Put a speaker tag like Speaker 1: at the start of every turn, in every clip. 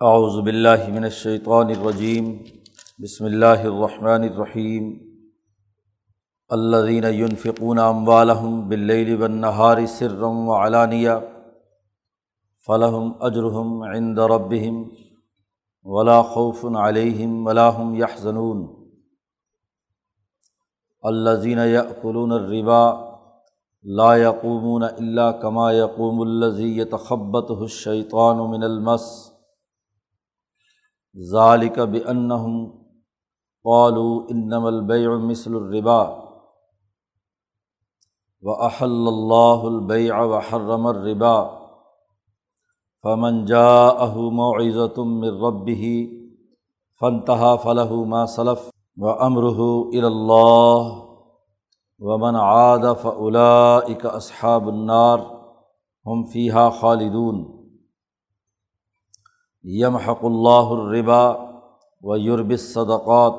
Speaker 1: اعوذ باللہ من الشیطان الرجیم، بسم اللہ الرحمن الرحیم۔ الذین ينفقون اموالهم باللیل والنہار سرا وعلانیہ فلهم اجرهم عند ربهم ولا خوف علیہم ولا هم يحزنون الذین یأکلون الربا لا يقومون الا كما يقوم الذي يتخبطه الشیطان من المس۔ ذالک بأنہم قالوا انما البیع مثل الربا وأحل الله البيع وحرم الربا فمن جاءه موعظة من ربه فانتهى فله ما سلف وأمره إلى الله ومن عاد فأولئك أصحاب النار هم فيها خالدون یمحق اللہ الربا و یورب صدقات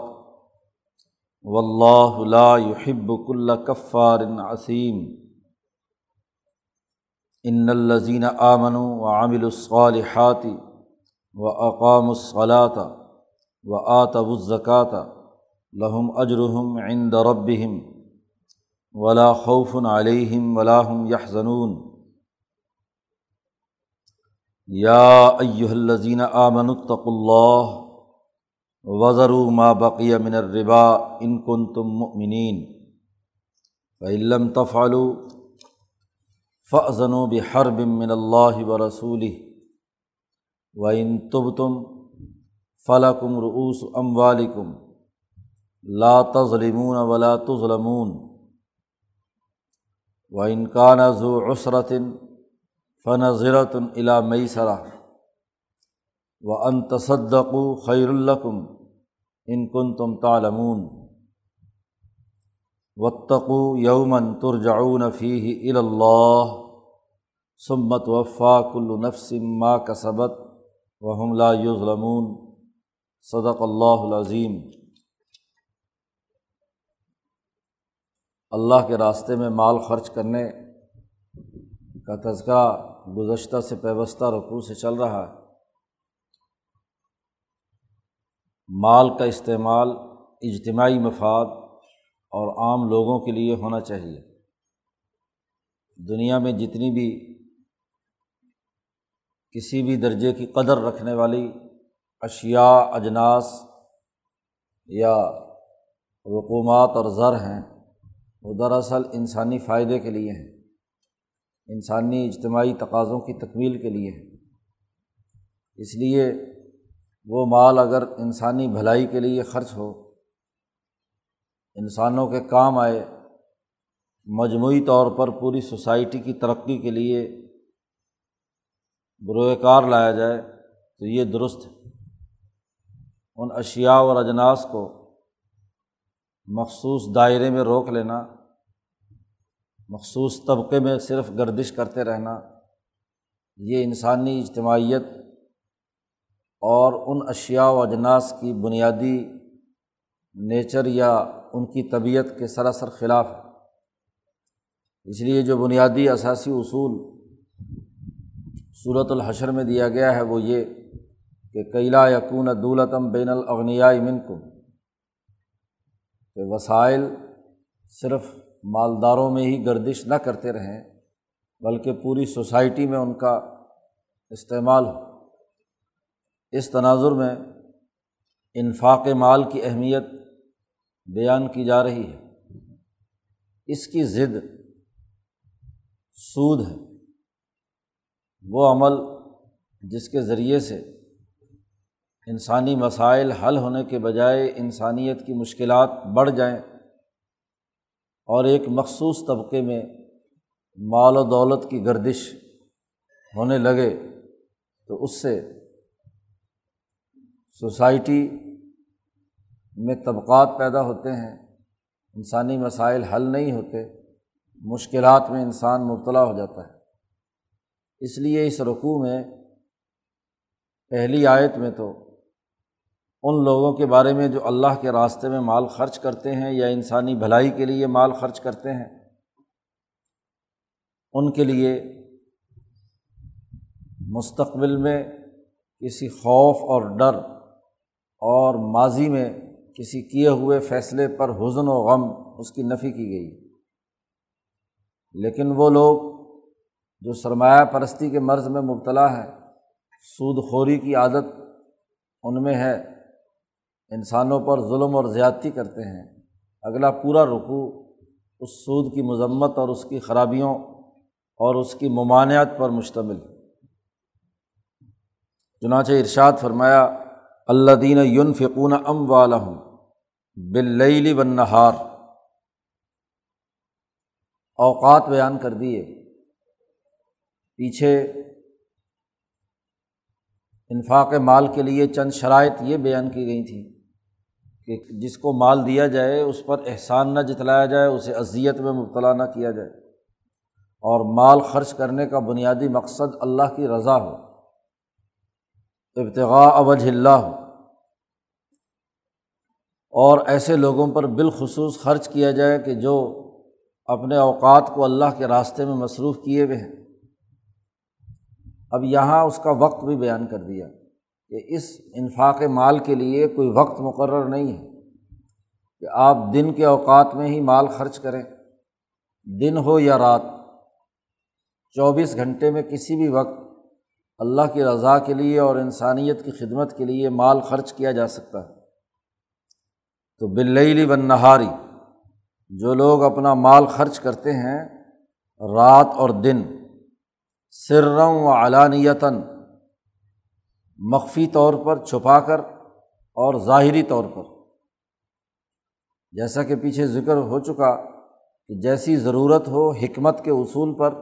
Speaker 1: و اللہ لا يحب كل كفار عصیم ان الزین آمن و عامل الصالحات و اقام الصلاۃ و آتب الزکات لہم اجرحم عند ربهم ولا خوف علیہم ولاحم یحزنون یا ایہّ الزین آمن الطق اللہ وزر ما بقی من الربا ان کن تم مؤمنین فعلم تفعلو فضن و بحرب من اللہ و رسول و ان تب تم فلکم رعوس ام لا تظلمون ولا تظلمون و ان کا نظو عسرتن فن ضرۃ مئی سرا و ان تصدق خیر القم ان کن تم تالمون وطقو یومن ترجعون فیہ الا سمت وفا کل نفسم ما کسبت وحم لا یظلمون صدق اللہ العظیم اللہ کے راستے میں مال خرچ کرنے کا تذکرہ گزشتہ سے پیوستہ رقوع سے چل رہا ہے۔ مال کا استعمال اجتماعی مفاد اور عام لوگوں کے لیے ہونا چاہیے۔ دنیا میں جتنی بھی کسی بھی درجے کی قدر رکھنے والی اشیا اجناس یا رقومات اور زر ہیں، وہ دراصل انسانی فائدے کے لیے ہیں۔ انسانی اجتماعی تقاضوں کی تکمیل کے لیے ہے۔ اس لیے وہ مال اگر انسانی بھلائی کے لیے خرچ ہو، انسانوں کے کام آئے، مجموعی طور پر پوری سوسائٹی کی ترقی کے لیے بروئے کار لایا جائے، تو یہ درست ہے۔ ان اشیا اور اجناس کو مخصوص دائرے میں روک لینا مخصوص طبقے میں صرف گردش کرتے رہنا، یہ انسانی اجتماعیت اور ان اشیا و اجناس کی بنیادی نیچر یا ان کی طبیعت کے سراسر خلاف ہے۔ اس لیے جو بنیادی اثاثی اصول صورت الحشر میں دیا گیا ہے، وہ یہ کہ کیلا یقون دولتم بین الاغنیا من کو کہ وسائل صرف مالداروں میں ہی گردش نہ کرتے رہیں، بلکہ پوری سوسائٹی میں ان کا استعمال ہو۔ اس تناظر میں انفاق مال کی اہمیت بیان کی جا رہی ہے۔ اس کی ضد سود ہے۔ وہ عمل جس کے ذریعے سے انسانی مسائل حل ہونے کے بجائے انسانیت کی مشکلات بڑھ جائیں۔ اور ایک مخصوص طبقے میں مال و دولت کی گردش ہونے لگے تو اس سے سوسائٹی میں طبقات پیدا ہوتے ہیں، انسانی مسائل حل نہیں ہوتے، مشکلات میں انسان مبتلا ہو جاتا ہے۔ اس لیے اس رقوع میں پہلی آیت میں تو ان لوگوں کے بارے میں جو اللہ کے راستے میں مال خرچ کرتے ہیں یا انسانی بھلائی کے لیے مال خرچ کرتے ہیں، ان کے لیے مستقبل میں کسی خوف اور ڈر اور ماضی میں کسی کیے ہوئے فیصلے پر حزن و غم اس کی نفی کی گئی۔ لیکن وہ لوگ جو سرمایہ پرستی کے مرض میں مبتلا ہے سود خوری کی عادت ان میں ہے۔ انسانوں پر ظلم اور زیادتی کرتے ہیں۔ اگلا پورا رکوع اس سود کی مذمت اور اس کی خرابیوں اور اس کی ممانعت پر مشتمل۔ چنانچہ ارشاد فرمایا اللہ دین یون فکون ام والم بل بن نہار اوقات بیان کر دیے۔ پیچھے انفاق مال کے لیے چند شرائط یہ بیان کی گئی تھیں۔ کہ جس کو مال دیا جائے اس پر احسان نہ جتلایا جائے، اسے اذیت میں مبتلا نہ کیا جائے۔ اور مال خرچ کرنے کا بنیادی مقصد اللہ کی رضا ہو۔ ابتغاء اوج اللہ۔ ہو اور ایسے لوگوں پر بالخصوص خرچ کیا جائے کہ جو اپنے اوقات کو اللہ کے راستے میں مصروف کیے ہوئے ہیں۔ اب یہاں اس کا وقت بھی بیان کر دیا۔ کہ اس انفاق مال کے لیے کوئی وقت مقرر نہیں ہے کہ آپ دن کے اوقات میں ہی مال خرچ کریں۔ دن ہو یا رات، چوبیس گھنٹے میں کسی بھی وقت اللہ کی رضا کے لیے اور انسانیت کی خدمت کے لیے مال خرچ کیا جا سکتا ہے۔ تو بلّی بن نہاری جو لوگ اپنا مال خرچ کرتے ہیں، رات اور دن سرم و علانیتاً مخفی طور پر چھپا کر اور ظاہری طور پر۔ جیسا کہ پیچھے ذکر ہو چکا کہ جیسی ضرورت ہو حکمت کے اصول پر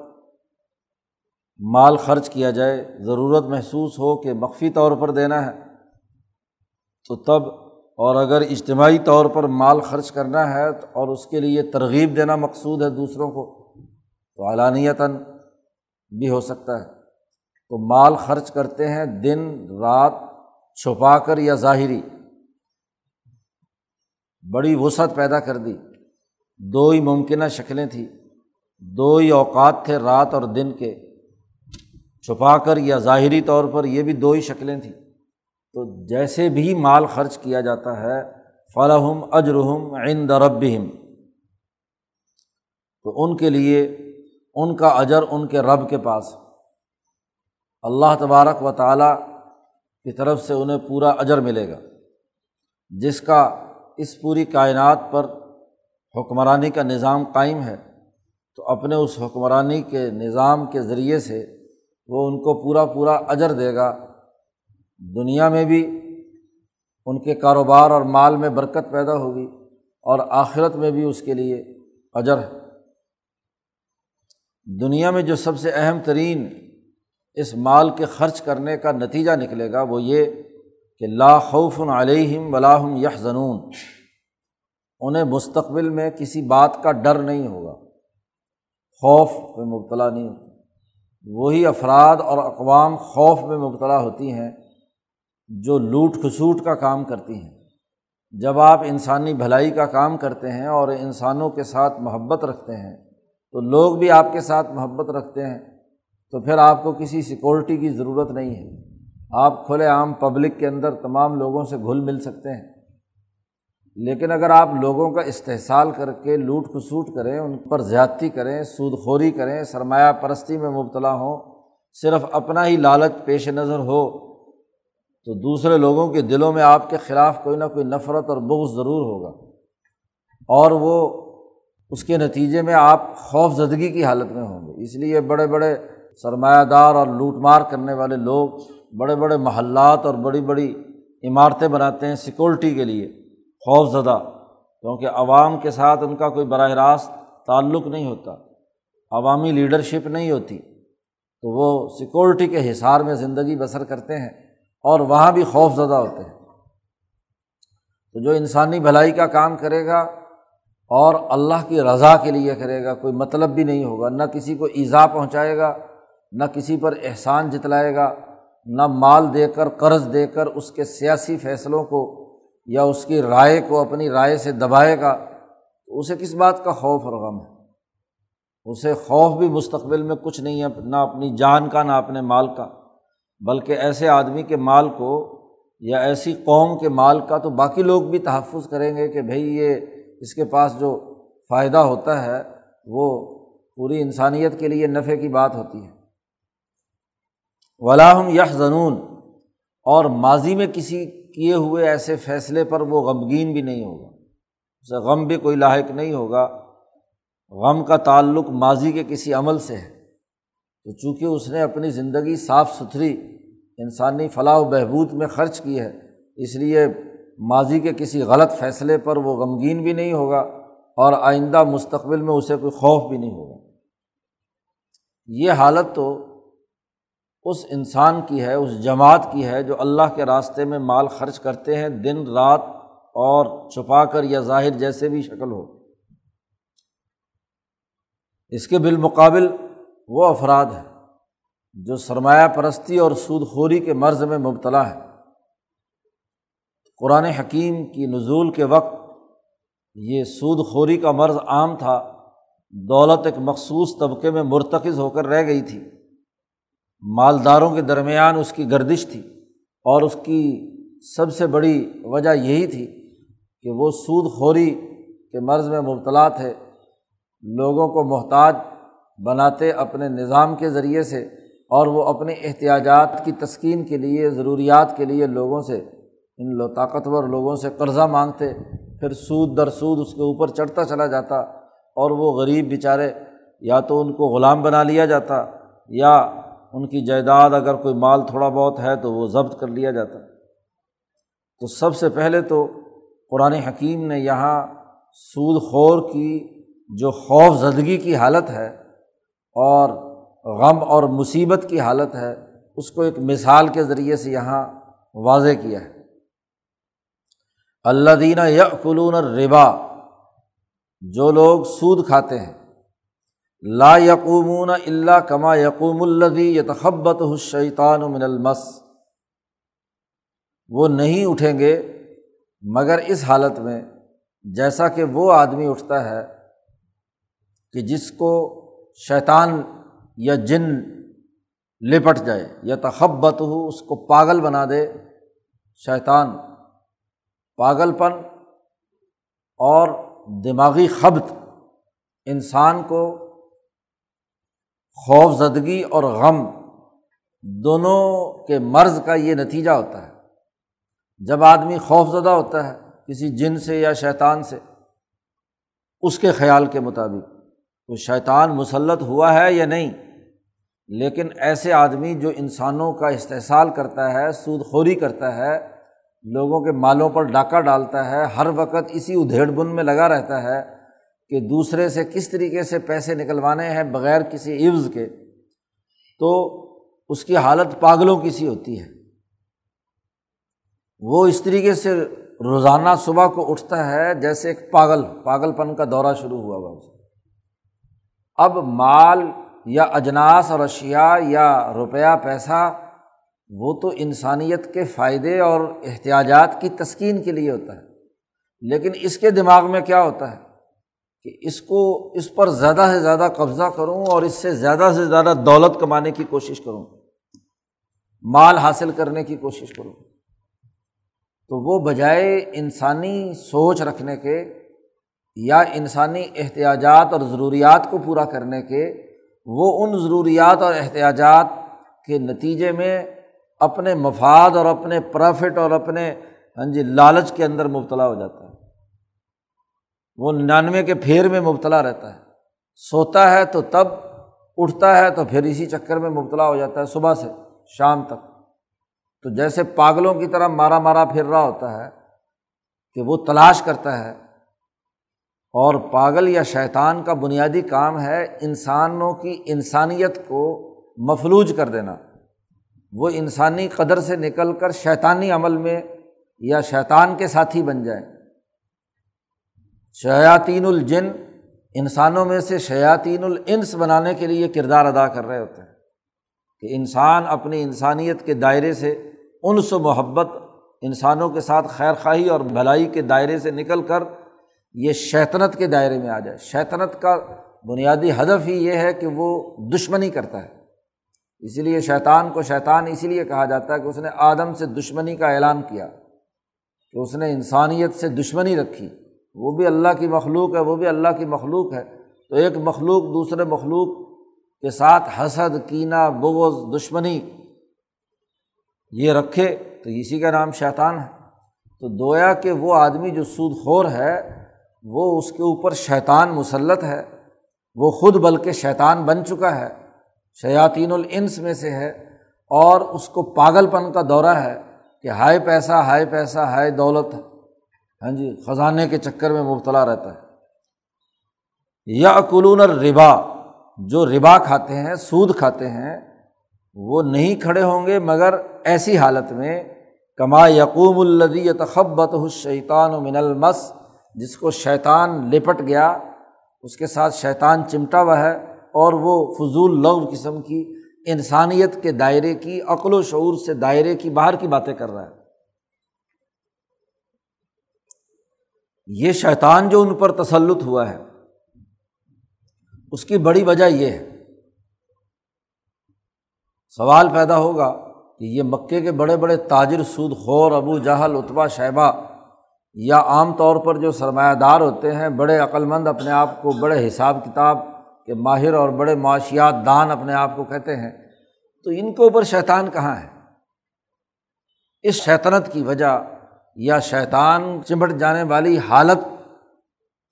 Speaker 1: مال خرچ کیا جائے، ضرورت محسوس ہو کہ مخفی طور پر دینا ہے، تو تب اور اگر اجتماعی طور پر مال خرچ کرنا ہے اور اس کے لیے ترغیب دینا مقصود ہے دوسروں کو، تو علانیتاً بھی ہو سکتا ہے۔ تو مال خرچ کرتے ہیں دن، رات، چھپا کر یا ظاہری۔ بڑی وسعت پیدا کر دی۔ دو ہی ممکنہ شکلیں تھیں۔ دو ہی اوقات تھے رات اور دن کے۔ چھپا کر یا ظاہری طور پر یہ بھی دو ہی شکلیں تھیں۔ تو جیسے بھی مال خرچ کیا جاتا ہے فلاحم اجرحم عند ربہم تو ان کے لیے، ان کا اجر ان کے رب کے پاس۔ اللہ تبارک و تعالیٰ کی طرف سے انہیں پورا اجر ملے گا، جس کا اس پوری کائنات پر حکمرانی کا نظام قائم ہے، تو اپنے اس حکمرانی کے نظام کے ذریعے سے وہ ان کو پورا پورا اجر دے گا۔ دنیا میں بھی ان کے کاروبار اور مال میں برکت پیدا ہوگی اور آخرت میں بھی اس کے لیے اجر ہے۔ دنیا میں جو سب سے اہم ترین اس مال کے خرچ کرنے کا نتیجہ نکلے گا وہ یہ کہ لا خوف علیہم ولاحم یہ زنون انہیں مستقبل میں کسی بات کا ڈر نہیں ہوگا۔ خوف میں مبتلا نہیں ہوتی وہی افراد اور اقوام خوف میں مبتلا ہوتی ہیں جو لوٹ کھسوٹ کا کام کرتی ہیں۔ جب آپ انسانی بھلائی کا کام کرتے ہیں اور انسانوں کے ساتھ محبت رکھتے ہیں تو لوگ بھی آپ کے ساتھ محبت رکھتے ہیں۔ تو پھر آپ کو کسی سیکورٹی کی ضرورت نہیں ہے۔ آپ کھلے عام پبلک کے اندر تمام لوگوں سے گھل مل سکتے ہیں۔ لیکن اگر آپ لوگوں کا استحصال کر کے لوٹ کھسوٹ کریں، ان پر زیادتی کریں سود خوری کریں، سرمایہ پرستی میں مبتلا ہوں، صرف اپنا ہی لالچ پیش نظر ہو، تو دوسرے لوگوں کے دلوں میں آپ کے خلاف کوئی نہ کوئی نفرت اور بغض ضرور ہوگا۔ اور وہ اس کے نتیجے میں آپ خوف زدگی کی حالت میں ہوں گے۔ اس لیے بڑے بڑے سرمایہ دار اور لوٹ مار کرنے والے لوگ بڑے بڑے محلات اور بڑی بڑی عمارتیں بناتے ہیں سیکورٹی کے لیے، خوف زدہ، کیونکہ عوام کے ساتھ ان کا کوئی براہ راست تعلق نہیں ہوتا، عوامی لیڈرشپ نہیں ہوتی۔ تو وہ سیکورٹی کے حصار میں زندگی بسر کرتے ہیں اور وہاں بھی خوف زدہ ہوتے ہیں۔ تو جو انسانی بھلائی کا کام کرے گا اور اللہ کی رضا کے لیے کرے گا، کوئی مطلب بھی نہیں ہوگا، نہ کسی کو ایزا پہنچائے گا نہ کسی پر احسان جتلائے گا، نہ مال دے کر، قرض دے کر اس کے سیاسی فیصلوں کو یا اس کی رائے کو اپنی رائے سے دبائے گا، تو اسے کس بات کا خوف اور غم ہے؟ اسے خوف بھی مستقبل میں کچھ نہیں ہے، نہ اپنی جان کا، نہ اپنے مال کا۔ بلکہ ایسے آدمی کے مال کو یا ایسی قوم کے مال کا تو باقی لوگ بھی تحفظ کریں گے کہ بھائی یہ اس کے پاس جو فائدہ ہوتا ہے، وہ پوری انسانیت کے لیے نفع کی بات ہوتی ہے۔ ولاحم یہ زنون اور ماضی میں کسی کیے ہوئے ایسے فیصلے پر وہ غمگین بھی نہیں ہوگا۔ اسے غم بھی کوئی لاحق نہیں ہوگا۔ غم کا تعلق ماضی کے کسی عمل سے ہے۔ تو چونکہ اس نے اپنی زندگی صاف ستھری، انسانی فلاح و بہبود میں خرچ کی ہے، اس لیے ماضی کے کسی غلط فیصلے پر وہ غمگین بھی نہیں ہوگا اور آئندہ مستقبل میں اسے کوئی خوف بھی نہیں ہوگا۔ یہ حالت تو اس انسان کی ہے، اس جماعت کی ہے جو اللہ کے راستے میں مال خرچ کرتے ہیں، دن، رات اور چھپا کر یا ظاہر جیسے بھی شکل ہو۔ اس کے بالمقابل وہ افراد ہیں جو سرمایہ پرستی اور سود خوری کے مرض میں مبتلا ہے قرآن حکیم کی نزول کے وقت یہ سود خوری کا مرض عام تھا، دولت ایک مخصوص طبقے میں مرتکز ہو کر رہ گئی تھی۔ مالداروں کے درمیان اس کی گردش تھی اور اس کی سب سے بڑی وجہ یہی تھی کہ وہ سود خوری کے مرض میں مبتلا تھے، لوگوں کو محتاج بناتے اپنے نظام کے ذریعے سے اور وہ اپنے احتیاجات کی تسکین کے لیے، ضروریات کے لیے لوگوں سے، ان لو طاقتور لوگوں سے قرضہ مانگتے، پھر سود در سود اس کے اوپر چڑھتا چلا جاتا اور وہ غریب بیچارے یا تو ان کو غلام بنا لیا جاتا یا ان کی جائیداد اگر کوئی مال تھوڑا بہت ہے تو وہ ضبط کر لیا جاتا۔ تو سب سے پہلے تو قرآن حکیم نے یہاں سود خور کی جو خوف زدگی کی حالت ہے اور غم اور مصیبت کی حالت ہے، اس کو ایک مثال کے ذریعے سے یہاں واضح کیا ہے۔ اللہ دینہ یقلون ربا جو لوگ سود کھاتے ہیں۔ لا یقومون اللہ کما یقوم الدی یتخبت حشیطان من المس۔ وہ نہیں اٹھیں گے مگر اس حالت میں جیسا کہ وہ آدمی اٹھتا ہے کہ جس کو شیطان یا جن لپٹ جائے یا تخبت ہو اس کو پاگل بنا دے، شیطان پاگل پن اور دماغی خبت انسان کو خوف زدگی اور غم دونوں کے مرض کا یہ نتیجہ ہوتا ہے۔ جب آدمی خوف زدہ ہوتا ہے کسی جن سے یا شیطان سے، اس کے خیال کے مطابق تو شیطان مسلط ہوا ہے یا نہیں؟ لیکن ایسے آدمی جو انسانوں کا استحصال کرتا ہے، سود خوری کرتا ہے، لوگوں کے مالوں پر ڈاکہ ڈالتا ہے، ہر وقت اسی ادھیڑ بن میں لگا رہتا ہے کہ دوسرے سے کس طریقے سے پیسے نکلوانے ہیں بغیر کسی عفظ کے، تو اس کی حالت پاگلوں کی سی ہوتی ہے۔ وہ اس طریقے سے روزانہ صبح کو اٹھتا ہے جیسے ایک پاگل پاگل پن کا دورہ شروع ہوا ہوا۔ اسے اب مال یا اجناس اور اشیا یا روپیہ، پیسہ، وہ تو انسانیت کے فائدے اور احتیاجات کی تسکین کے لیے ہوتا ہے۔ لیکن اس کے دماغ میں کیا ہوتا ہے؟ کہ اس کو، اس پر زیادہ سے زیادہ قبضہ کروں اور اس سے زیادہ سے زیادہ دولت کمانے کی کوشش کروں، مال حاصل کرنے کی کوشش کروں۔ تو وہ بجائے انسانی سوچ رکھنے کے یا انسانی احتیاجات اور ضروریات کو پورا کرنے کے، وہ ان ضروریات اور احتیاجات کے نتیجے میں اپنے مفاد اور اپنے پرافٹ اور اپنے ہاں جی لالچ کے اندر مبتلا ہو جاتا ہے۔ وہ ننانوے کے پھیر میں مبتلا رہتا ہے۔ سوتا ہے تو تب اٹھتا ہے تو پھر اسی چکر میں مبتلا ہو جاتا ہے صبح سے شام تک۔ تو جیسے پاگلوں کی طرح مارا مارا پھر رہا ہوتا ہے کہ وہ تلاش کرتا ہے۔ اور پاگل یا شیطان کا بنیادی کام ہے انسانوں کی انسانیت کو مفلوج کر دینا۔ وہ انسانی قدر سے نکل کر شیطانی عمل میں یا شیطان کے ساتھی بن جائے شیاطین الجن انسانوں میں سے شیاطین الانس بنانے کے لیے کردار ادا کر رہے ہوتے ہیں کہ انسان اپنی انسانیت کے دائرے سے انس و محبت انسانوں کے ساتھ خیر خواہی اور بھلائی کے دائرے سے نکل کر یہ شیطنت کے دائرے میں آ جائے۔ شیطنت کا بنیادی ہدف ہی یہ ہے کہ وہ دشمنی کرتا ہے۔ اسی لیے شیطان کو شیطان اسی لیے کہا جاتا ہے کہ اس نے آدم سے دشمنی کا اعلان کیا، کہ اس نے انسانیت سے دشمنی رکھی۔ وہ بھی اللہ کی مخلوق ہے، وہ بھی اللہ کی مخلوق ہے۔ تو ایک مخلوق دوسرے مخلوق کے ساتھ حسد، کینہ، بغض، دشمنی یہ رکھے تو اسی کا نام شیطان ہے۔ تو دویا کہ وہ آدمی جو سود خور ہے، وہ اس کے اوپر شیطان مسلط ہے۔ وہ خود بلکہ شیطان بن چکا ہے۔ شیاطین الانس میں سے ہے۔ اور اس کو پاگل پن کا دورہ ہے کہ ہائے پیسہ ہائے پیسہ، ہائے دولت۔ ہاں جی خزانے کے چکر میں مبتلا رہتا ہے۔ یا اکلون ربا جو ربا کھاتے ہیں، سود کھاتے ہیں، وہ نہیں کھڑے ہوں گے، مگر ایسی حالت میں کما یقوم الدی تخبت الشیطان و من المس، جس کو شیطان لپٹ گیا، اس کے ساتھ شیطان چمٹا ہوا ہے، اور وہ فضول لغ قسم کی انسانیت کے دائرے کی، عقل و شعور سے دائرے کی، باہر کی باتیں کر رہا ہے۔ یہ شیطان جو ان پر تسلط ہوا ہے، اس کی بڑی وجہ یہ ہے۔ سوال پیدا ہوگا کہ یہ مکے کے بڑے بڑے تاجر سود خور، ابو جہل اتبا شہبہ یا عام طور پر جو سرمایہ دار ہوتے ہیں، بڑے عقلمند اپنے آپ کو، بڑے حساب کتاب کے ماہر اور بڑے معاشیات دان اپنے آپ کو کہتے ہیں، تو ان کے اوپر شیطان کہاں ہے؟ اس شیطنت کی وجہ یا شیطان چمٹ جانے والی حالت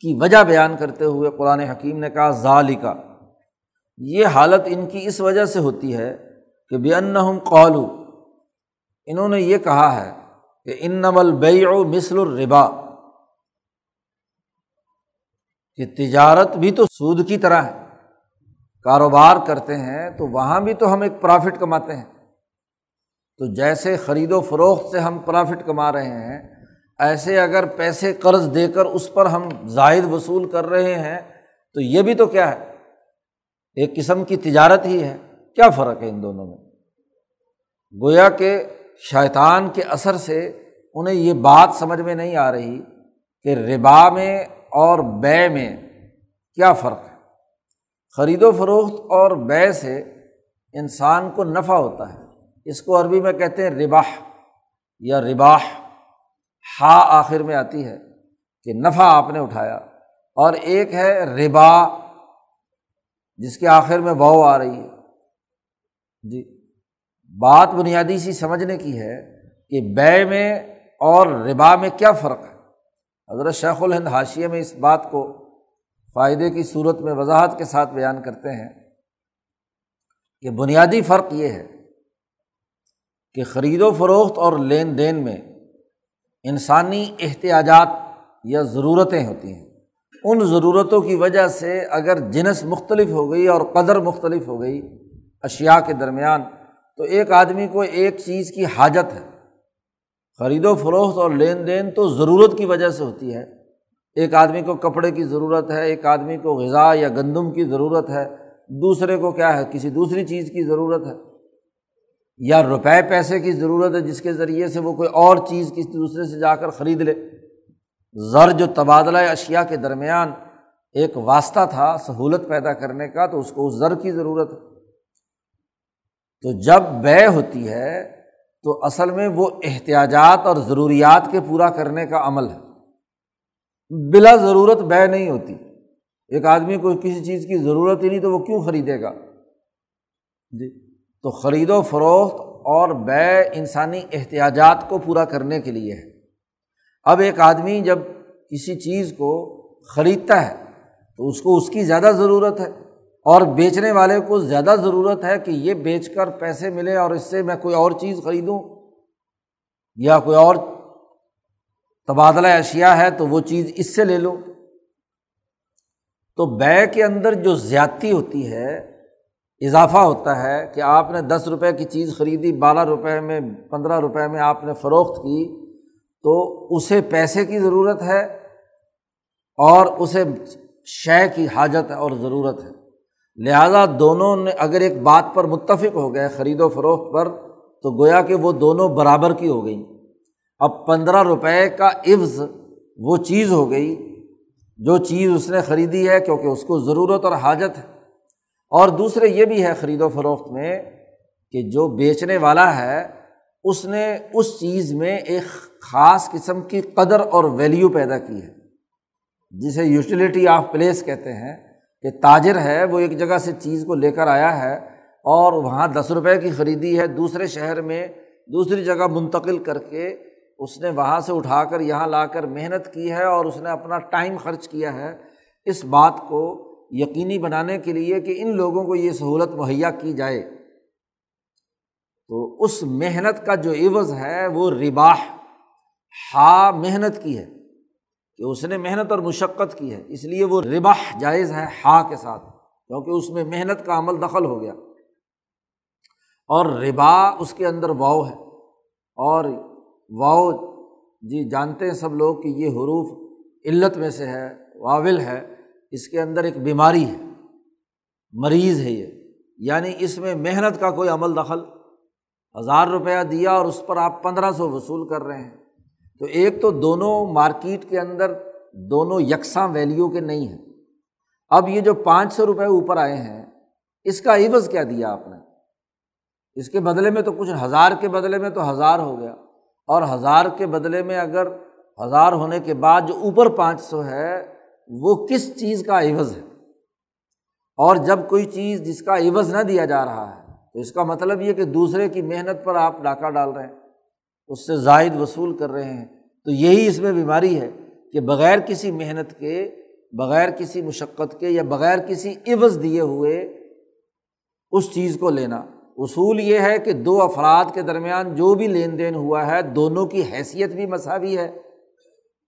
Speaker 1: کی وجہ بیان کرتے ہوئے قرآن حکیم نے کہا ظالی کا یہ حالت ان کی اس وجہ سے ہوتی ہے کہ بے ان قالو انہوں نے یہ کہا ہے کہ ان نمل و مثل الربا، کہ تجارت بھی تو سود کی طرح ہے، کاروبار کرتے ہیں تو وہاں بھی تو ہم ایک پرافٹ کماتے ہیں۔ تو جیسے خرید و فروخت سے ہم پرافٹ کما رہے ہیں، ایسے اگر پیسے قرض دے کر اس پر ہم زائد وصول کر رہے ہیں، تو یہ بھی تو کیا ہے؟ ایک قسم کی تجارت ہی ہے۔ کیا فرق ہے ان دونوں میں؟ گویا کہ شیطان کے اثر سے انہیں یہ بات سمجھ میں نہیں آ رہی کہ ربا میں اور بے میں کیا فرق ہے۔ خرید و فروخت اور بے سے انسان کو نفع ہوتا ہے۔ اس کو عربی میں کہتے ہیں رباح یا رباح، ہا آخر میں آتی ہے کہ نفع آپ نے اٹھایا، اور ایک ہے ربا، جس کے آخر میں واؤ آ رہی ہے۔ جی بات بنیادی سی سمجھنے کی ہے کہ بے میں اور ربا میں کیا فرق ہے۔ حضرت شیخ الہند حاشیے میں اس بات کو فائدے کی صورت میں وضاحت کے ساتھ بیان کرتے ہیں کہ بنیادی فرق یہ ہے کہ خرید و فروخت اور لین دین میں انسانی احتیاجات یا ضرورتیں ہوتی ہیں۔ ان ضرورتوں کی وجہ سے اگر جنس مختلف ہو گئی اور قدر مختلف ہو گئی اشیا کے درمیان، تو ایک آدمی کو ایک چیز کی حاجت ہے۔ خرید و فروخت اور لین دین تو ضرورت کی وجہ سے ہوتی ہے۔ ایک آدمی کو کپڑے کی ضرورت ہے، ایک آدمی کو غذا یا گندم کی ضرورت ہے، دوسرے کو کیا ہے، کسی دوسری چیز کی ضرورت ہے۔ یا روپے پیسے کی ضرورت ہے جس کے ذریعے سے وہ کوئی اور چیز کسی دوسرے سے جا کر خرید لے۔ زر جو تبادلہ اشیا کے درمیان ایک واسطہ تھا سہولت پیدا کرنے کا، تو اس کو اس زر کی ضرورت ہے۔ تو جب بے ہوتی ہے، تو اصل میں وہ احتیاجات اور ضروریات کے پورا کرنے کا عمل ہے۔ بلا ضرورت بے نہیں ہوتی۔ ایک آدمی کو کسی چیز کی ضرورت ہی نہیں، تو وہ کیوں خریدے گا؟ جی۔ تو خرید و فروخت اور بے انسانی احتیاجات کو پورا کرنے کے لیے ہے۔ اب ایک آدمی جب کسی چیز کو خریدتا ہے تو اس کو اس کی زیادہ ضرورت ہے اور بیچنے والے کو زیادہ ضرورت ہے کہ یہ بیچ کر پیسے ملے اور اس سے میں کوئی اور چیز خریدوں یا کوئی اور تبادلہ اشیا ہے تو وہ چیز اس سے لے لو تو بے کے اندر جو زیادتی ہوتی ہے اضافہ ہوتا ہے کہ آپ نے دس روپے کی چیز خریدی، بارہ روپے میں، پندرہ روپے میں آپ نے فروخت کی، تو اسے پیسے کی ضرورت ہے اور اسے شے کی حاجت ہے اور ضرورت ہے۔ لہٰذا دونوں نے اگر ایک بات پر متفق ہو گئے خرید و فروخت پر، تو گویا کہ وہ دونوں برابر کی ہو گئیں۔ اب پندرہ روپے کا عفظ وہ چیز ہو گئی جو چیز اس نے خریدی ہے کیونکہ اس کو ضرورت اور حاجت ہے۔ اور دوسرے یہ بھی ہے خرید و فروخت میں کہ جو بیچنے والا ہے، اس نے اس چیز میں ایک خاص قسم کی قدر اور ویلیو پیدا کی ہے، جسے یوٹیلیٹی آف پلیس کہتے ہیں، کہ تاجر ہے، وہ ایک جگہ سے چیز کو لے کر آیا ہے اور وہاں دس روپے کی خریدی ہے، دوسرے شہر میں دوسری جگہ منتقل کر کے اس نے وہاں سے اٹھا کر یہاں لا کر محنت کی ہے اور اس نے اپنا ٹائم خرچ کیا ہے۔ اس بات کو یقینی بنانے کے لیے کہ ان لوگوں کو یہ سہولت مہیا کی جائے۔ تو اس محنت کا جو عوض ہے وہ رباح، ہا محنت کی ہے کہ اس نے محنت اور مشقت کی ہے۔ اس لیے وہ رباح جائز ہے ہا کے ساتھ، کیونکہ اس میں محنت کا عمل دخل ہو گیا۔ اور ربا اس کے اندر واؤ ہے۔ اور واؤ جی جانتے ہیں سب لوگ کہ یہ حروف علت میں سے ہے، واول ہے۔ اس کے اندر ایک بیماری ہے، مریض ہے یہ۔ یعنی اس میں محنت کا کوئی عمل دخل۔ ہزار روپیہ دیا اور اس پر آپ پندرہ سو وصول کر رہے ہیں۔ تو ایک تو دونوں مارکیٹ کے اندر دونوں یکساں ویلیو کے نہیں ہیں۔ اب یہ جو پانچ سو روپئے اوپر آئے ہیں، اس کا عوض کیا دیا آپ نے؟ اس کے بدلے میں تو کچھ ہزار کے بدلے میں تو ہزار ہو گیا۔ اور ہزار کے بدلے میں اگر ہزار ہونے کے بعد جو اوپر پانچ سو ہے وہ کس چیز کا عوض ہے؟ اور جب کوئی چیز جس کا عوض نہ دیا جا رہا ہے، تو اس کا مطلب یہ کہ دوسرے کی محنت پر آپ ڈاکہ ڈال رہے ہیں، اس سے زائد وصول کر رہے ہیں۔ تو یہی اس میں بیماری ہے کہ بغیر کسی محنت کے، بغیر کسی مشقت کے یا بغیر کسی عوض دیے ہوئے اس چیز کو لینا۔ اصول یہ ہے کہ دو افراد کے درمیان جو بھی لین دین ہوا ہے، دونوں کی حیثیت بھی مساوی ہے،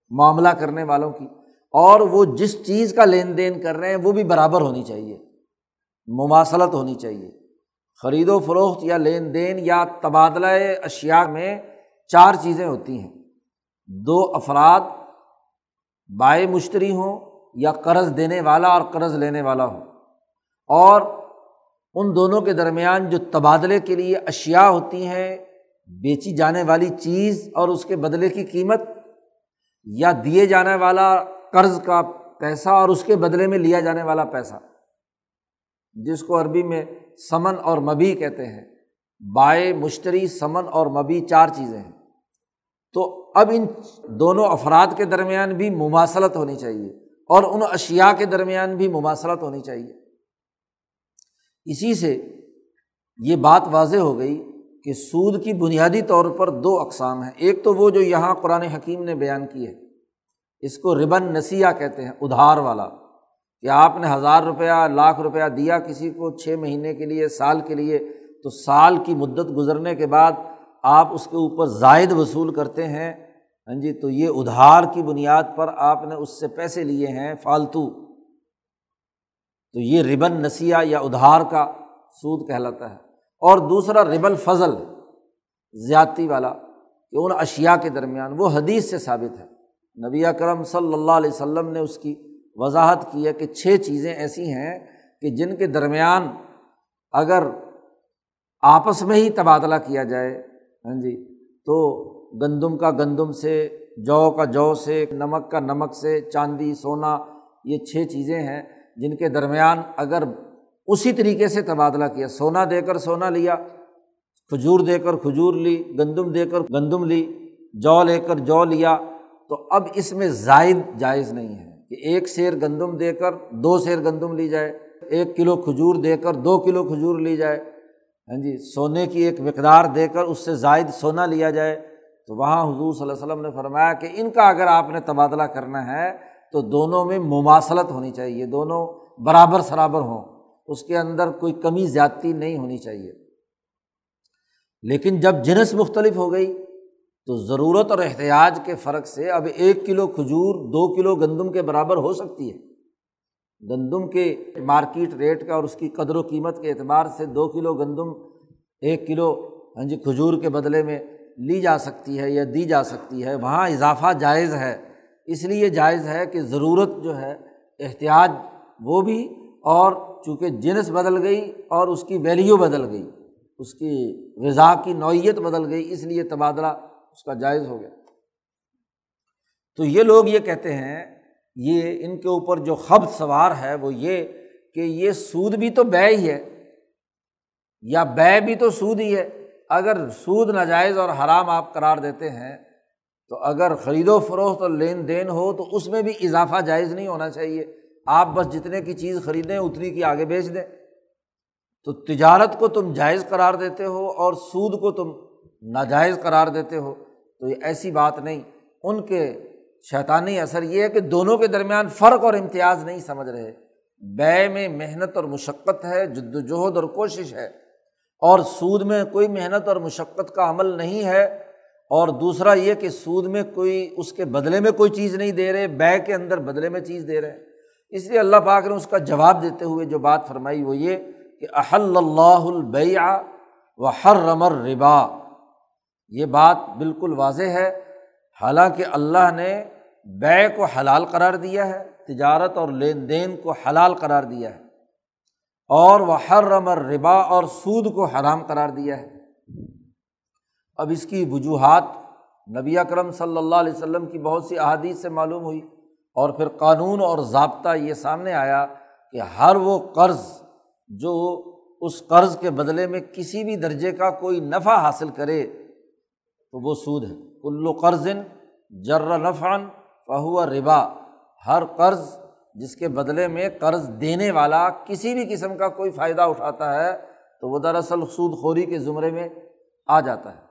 Speaker 1: معاملہ کرنے والوں کی۔ اور وہ جس چیز کا لین دین کر رہے ہیں وہ بھی برابر ہونی چاہیے مماثلت ہونی چاہیے۔ خرید و فروخت یا لین دین یا تبادلہ اشیا میں چار چیزیں ہوتی ہیں۔ دو افراد بائے مشتری ہوں یا قرض دینے والا اور قرض لینے والا ہو اور ان دونوں کے درمیان جو تبادلے کے لیے اشیا ہوتی ہیں، بیچی جانے والی چیز اور اس کے بدلے کی قیمت یا دیے جانے والا قرض کا پیسہ اور اس کے بدلے میں لیا جانے والا پیسہ، جس کو عربی میں سمن اور مبی کہتے ہیں۔ بائے، مشتری، سمن اور مبی چار چیزیں ہیں۔ تو اب ان دونوں افراد کے درمیان بھی مماثلت ہونی چاہیے اور ان اشیا کے درمیان بھی مماثلت ہونی چاہیے۔ اسی سے یہ بات واضح ہو گئی کہ سود کی بنیادی طور پر دو اقسام ہیں۔ ایک تو وہ جو یہاں قرآن حکیم نے بیان کی ہے۔ اس کو ربن نسیہ کہتے ہیں، ادھار والا۔ کہ آپ نے ہزار روپیہ، لاکھ روپیہ دیا کسی کو چھ مہینے کے لیے، سال کے لیے، تو سال کی مدت گزرنے کے بعد آپ اس کے اوپر زائد وصول کرتے ہیں۔ ہاں جی تو یہ ادھار کی بنیاد پر آپ نے اس سے پیسے لیے ہیں، فالتو۔ تو یہ ربن نسیہ یا ادھار کا سود کہلاتا ہے۔ اور دوسرا ربل فضل، زیادتی والا، کہ ان اشیا کے درمیان، وہ حدیث سے ثابت ہے۔ نبی کرم صلی اللہ علیہ وسلم نے اس کی وضاحت کی ہے کہ چھ چیزیں ایسی ہیں کہ جن کے درمیان اگر آپس میں ہی تبادلہ کیا جائے ہاں جی تو گندم کا گندم سے، جو کا جو سے، نمک کا نمک سے، چاندی، سونا، یہ چھ چیزیں ہیں جن کے درمیان اگر اسی طریقے سے تبادلہ کیا، سونا دے کر سونا لیا، کھجور دے کر کھجور لی، گندم دے کر گندم لی، جو لے کر جو لیا تو اب اس میں زائد جائز نہیں ہے کہ ایک شیر گندم دے کر دو شیر گندم لی جائے، ایک کلو کھجور دے کر دو کلو کھجور لی جائے۔ ہاں جی سونے کی ایک مقدار دے کر اس سے زائد سونا لیا جائے۔ تو وہاں حضور صلی اللہ علیہ وسلم نے فرمایا کہ ان کا اگر آپ نے تبادلہ کرنا ہے تو دونوں میں مماثلت ہونی چاہیے، دونوں برابر سرابر ہوں۔ اس کے اندر کوئی کمی زیادتی نہیں ہونی چاہیے۔ لیکن جب جنس مختلف ہو گئی تو ضرورت اور احتیاط کے فرق سے اب ایک کلو کھجور دو کلو گندم کے برابر ہو سکتی ہے۔ گندم کے مارکیٹ ریٹ کا اور اس کی قدر و قیمت کے اعتبار سے دو کلو گندم ایک کلو ہاں جی کھجور کے بدلے میں لی جا سکتی ہے یا دی جا سکتی ہے، وہاں اضافہ جائز ہے۔ اس لیے جائز ہے کہ ضرورت جو ہے احتیاط وہ بھی اور چونکہ جنس بدل گئی اور اس کی ویلیو بدل گئی، اس کی غذا کی نوعیت بدل گئی، اس لیے تبادلہ اس کا جائز ہو گیا۔ تو یہ لوگ یہ کہتے ہیں، یہ ان کے اوپر جو خبر سوار ہے وہ یہ کہ یہ سود بھی تو بے ہی ہے، یا بے بھی تو سود ہی ہے۔ اگر سود ناجائز اور حرام آپ قرار دیتے ہیں، تو اگر خرید و فروخت اور لین دین ہو تو اس میں بھی اضافہ جائز نہیں ہونا چاہیے۔ آپ بس جتنے کی چیز خریدیں، اتنی کی آگے بیچ دیں۔ تو تجارت کو تم جائز قرار دیتے ہو اور سود کو تم ناجائز قرار دیتے ہو۔ تو یہ ایسی بات نہیں۔ ان کے شیطانی اثر یہ ہے کہ دونوں کے درمیان فرق اور امتیاز نہیں سمجھ رہے۔ بے میں محنت اور مشقت ہے، جد وجہد اور کوشش ہے۔ اور سود میں کوئی محنت اور مشقت کا عمل نہیں ہے۔ اور دوسرا یہ کہ سود میں کوئی، اس کے بدلے میں کوئی چیز نہیں دے رہے، بے کے اندر بدلے میں چیز دے رہے۔ ہیں اس لیے اللہ پاک نے اس کا جواب دیتے ہوئے جو بات فرمائی وہ یہ کہ احل اللہ البیا و ہر رمر ربا یہ بات بالکل واضح ہے۔ حالانکہ اللہ نے بے کو حلال قرار دیا ہے، تجارت اور لین دین کو حلال قرار دیا ہے۔ اور وہ ہر رمر ربا اور سود کو حرام قرار دیا ہے۔ اب اس کی وجوہات نبی اکرم صلی اللہ علیہ وسلم کی بہت سی احادیث سے معلوم ہوئی اور پھر قانون اور ضابطہ یہ سامنے آیا کہ ہر وہ قرض جو اس قرض کے بدلے میں کسی بھی درجے کا کوئی نفع حاصل کرے تو وہ سود ہے۔ کلو قرض جر نفعن فہو ربا۔ ہر قرض جس کے بدلے میں قرض دینے والا کسی بھی قسم کا کوئی فائدہ اٹھاتا ہے، تو وہ دراصل سود خوری کے زمرے میں آ جاتا ہے۔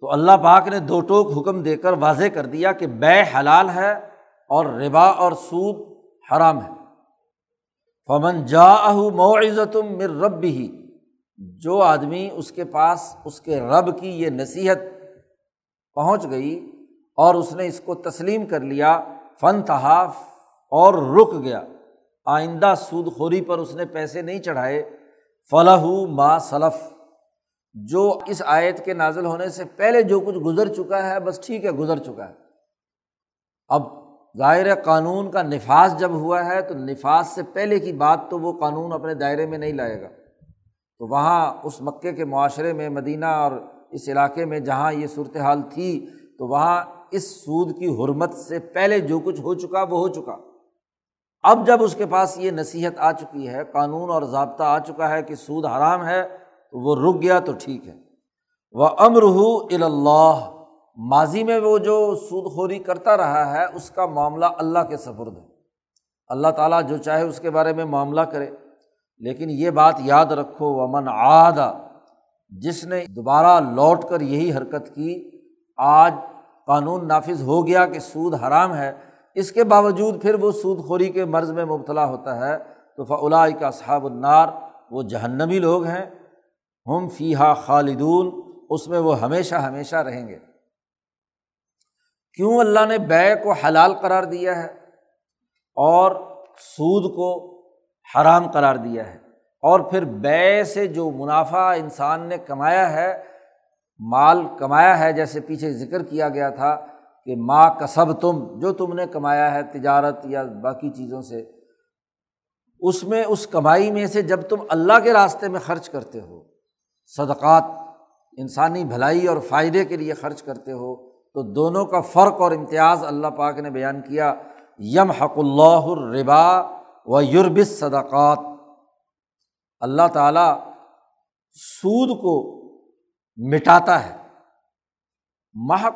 Speaker 1: تو اللہ پاک نے دو ٹوک حکم دے کر واضح کر دیا کہ بے حلال ہے اور ربا اور سود حرام ہے۔ فمن جا معزت مر رب ہی جو آدمی اس کے پاس اس کے رب کی یہ نصیحت پہنچ گئی اور اس نے اس کو تسلیم کر لیا فن تحاف اور رک گیا۔ آئندہ سود خوری پر اس نے پیسے نہیں چڑھائے۔ فلاح ما صلف جو اس آیت کے نازل ہونے سے پہلے جو کچھ گزر چکا ہے، بس ٹھیک ہے، گزر چکا ہے۔ اب ظاہر قانون کا نفاذ جب ہوا ہے تو نفاذ سے پہلے کی بات تو وہ قانون اپنے دائرے میں نہیں لائے گا۔ تو وہاں اس مکے کے معاشرے میں مدینہ اور اس علاقے میں جہاں یہ صورت حال تھی، تو وہاں اس سود کی حرمت سے پہلے جو کچھ ہو چکا وہ ہو چکا۔ اب جب اس کے پاس یہ نصیحت آ چکی ہے، قانون اور ضابطہ آ چکا ہے کہ سود حرام ہے، تو وہ رک گیا تو ٹھیک ہے۔ وہ امر اللہ ماضی میں وہ جو سود خوری کرتا رہا ہے، اس کا معاملہ اللہ کے سفرد ہے۔ اللہ تعالیٰ جو چاہے اس کے بارے میں معاملہ کرے۔ لیکن یہ بات یاد رکھو، ومن آدھا جس نے دوبارہ لوٹ کر یہی حرکت کی، آج قانون نافذ ہو گیا کہ سود حرام ہے، اس کے باوجود پھر وہ سود خوری کے مرض میں مبتلا ہوتا ہے، تو فلاح کا صحاب النار، وہ جہنمی لوگ ہیں، ہم فیحا خالدون، اس میں وہ ہمیشہ ہمیشہ رہیں گے۔ کیوں اللہ نے بے کو حلال قرار دیا ہے اور سود کو حرام قرار دیا ہے۔ اور پھر بے سے جو منافع انسان نے کمایا ہے، مال کمایا ہے، جیسے پیچھے ذکر کیا گیا تھا کہ ماں کسب تم جو تم نے کمایا ہے تجارت یا باقی چیزوں سے، اس میں، اس کمائی میں سے جب تم اللہ کے راستے میں خرچ کرتے ہو، صدقات، انسانی بھلائی اور فائدے کے لیے خرچ کرتے ہو، تو دونوں کا فرق اور امتیاز اللہ پاک نے بیان کیا۔ یم حق اللہ الربا و یوربس صدقات اللہ تعالیٰ سود کو مٹاتا ہے۔ محق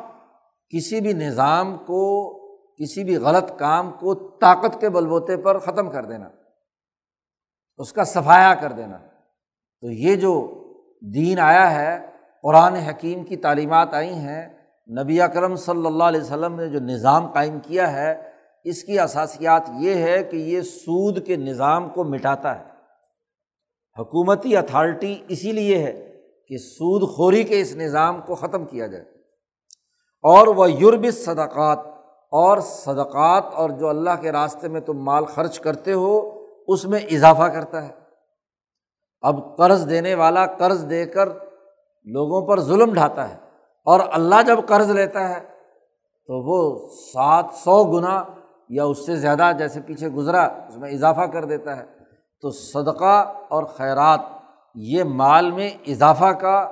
Speaker 1: کسی بھی نظام کو، کسی بھی غلط کام کو طاقت کے بل بوتے پر ختم کر دینا، اس کا صفایا کر دینا۔ تو یہ جو دین آیا ہے، قرآن حکیم کی تعلیمات آئی ہیں۔ نبی اکرم صلی اللہ علیہ وسلم نے جو نظام قائم کیا ہے اس کی اثاسیات یہ ہے کہ یہ سود کے نظام کو مٹاتا ہے۔ حکومتی اتھارٹی اسی لیے ہے کہ سود خوری کے اس نظام کو ختم کیا جائے۔ اور وہ یورب صدقات، اور صدقات، اور جو اللہ کے راستے میں تم مال خرچ کرتے ہو، اس میں اضافہ کرتا ہے۔ اب قرض دینے والا قرض دے کر لوگوں پر ظلم ڈھاتا ہے، اور اللہ جب قرض لیتا ہے تو وہ سات سو گنا یا اس سے زیادہ جیسے پیچھے گزرا، اس میں اضافہ کر دیتا ہے۔ تو صدقہ اور خیرات، یہ مال میں اضافہ کا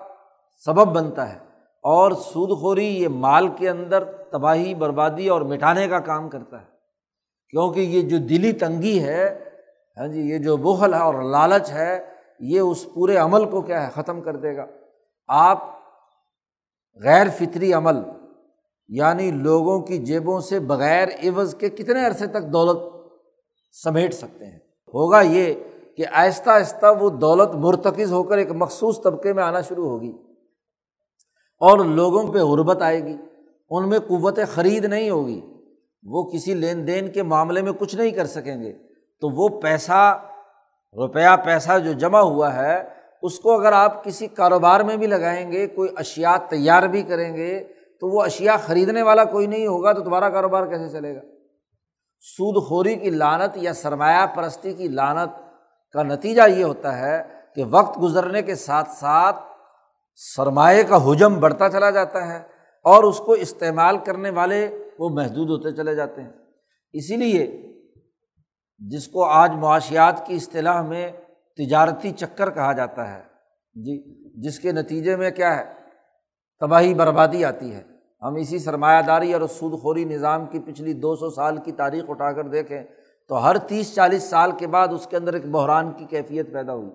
Speaker 1: سبب بنتا ہے۔ اور سود خوری یہ مال کے اندر تباہی، بربادی اور مٹانے کا کام کرتا ہے۔ کیونکہ یہ جو دلی تنگی ہے ہاں جی یہ جو بخل ہے اور لالچ ہے، یہ اس پورے عمل کو کیا ہے؟ ختم کر دے گا۔ آپ غیر فطری عمل یعنی لوگوں کی جیبوں سے بغیر عوض کے کتنے عرصے تک دولت سمیٹ سکتے ہیں؟ ہوگا یہ کہ آہستہ آہستہ وہ دولت مرتکز ہو کر ایک مخصوص طبقے میں آنا شروع ہوگی۔ اور لوگوں پہ غربت آئے گی۔ ان میں قوت خرید نہیں ہوگی۔ وہ کسی لین دین کے معاملے میں کچھ نہیں کر سکیں گے۔ تو وہ پیسہ، روپیہ پیسہ جو جمع ہوا ہے، اس کو اگر آپ کسی کاروبار میں بھی لگائیں گے، کوئی اشیا تیار بھی کریں گے تو وہ اشیا خریدنے والا کوئی نہیں ہوگا تو تمہارا کاروبار کیسے چلے گا؟ سود خوری کی لانت یا سرمایہ پرستی کی لانت کا نتیجہ یہ ہوتا ہے کہ وقت گزرنے کے ساتھ ساتھ سرمایہ کا حجم بڑھتا چلا جاتا ہے اور اس کو استعمال کرنے والے وہ محدود ہوتے چلے جاتے ہیں۔ اسی لیے جس کو آج معاشیات کی اصطلاح میں تجارتی چکر کہا جاتا ہے جی جس کے نتیجے میں کیا ہے؟ تباہی بربادی آتی ہے۔ ہم اسی سرمایہ داری اور سود خوری نظام کی پچھلی دو سو سال کی تاریخ اٹھا کر دیکھیں تو ہر تیس چالیس سال کے بعد اس کے اندر ایک بحران کی کیفیت پیدا ہوئی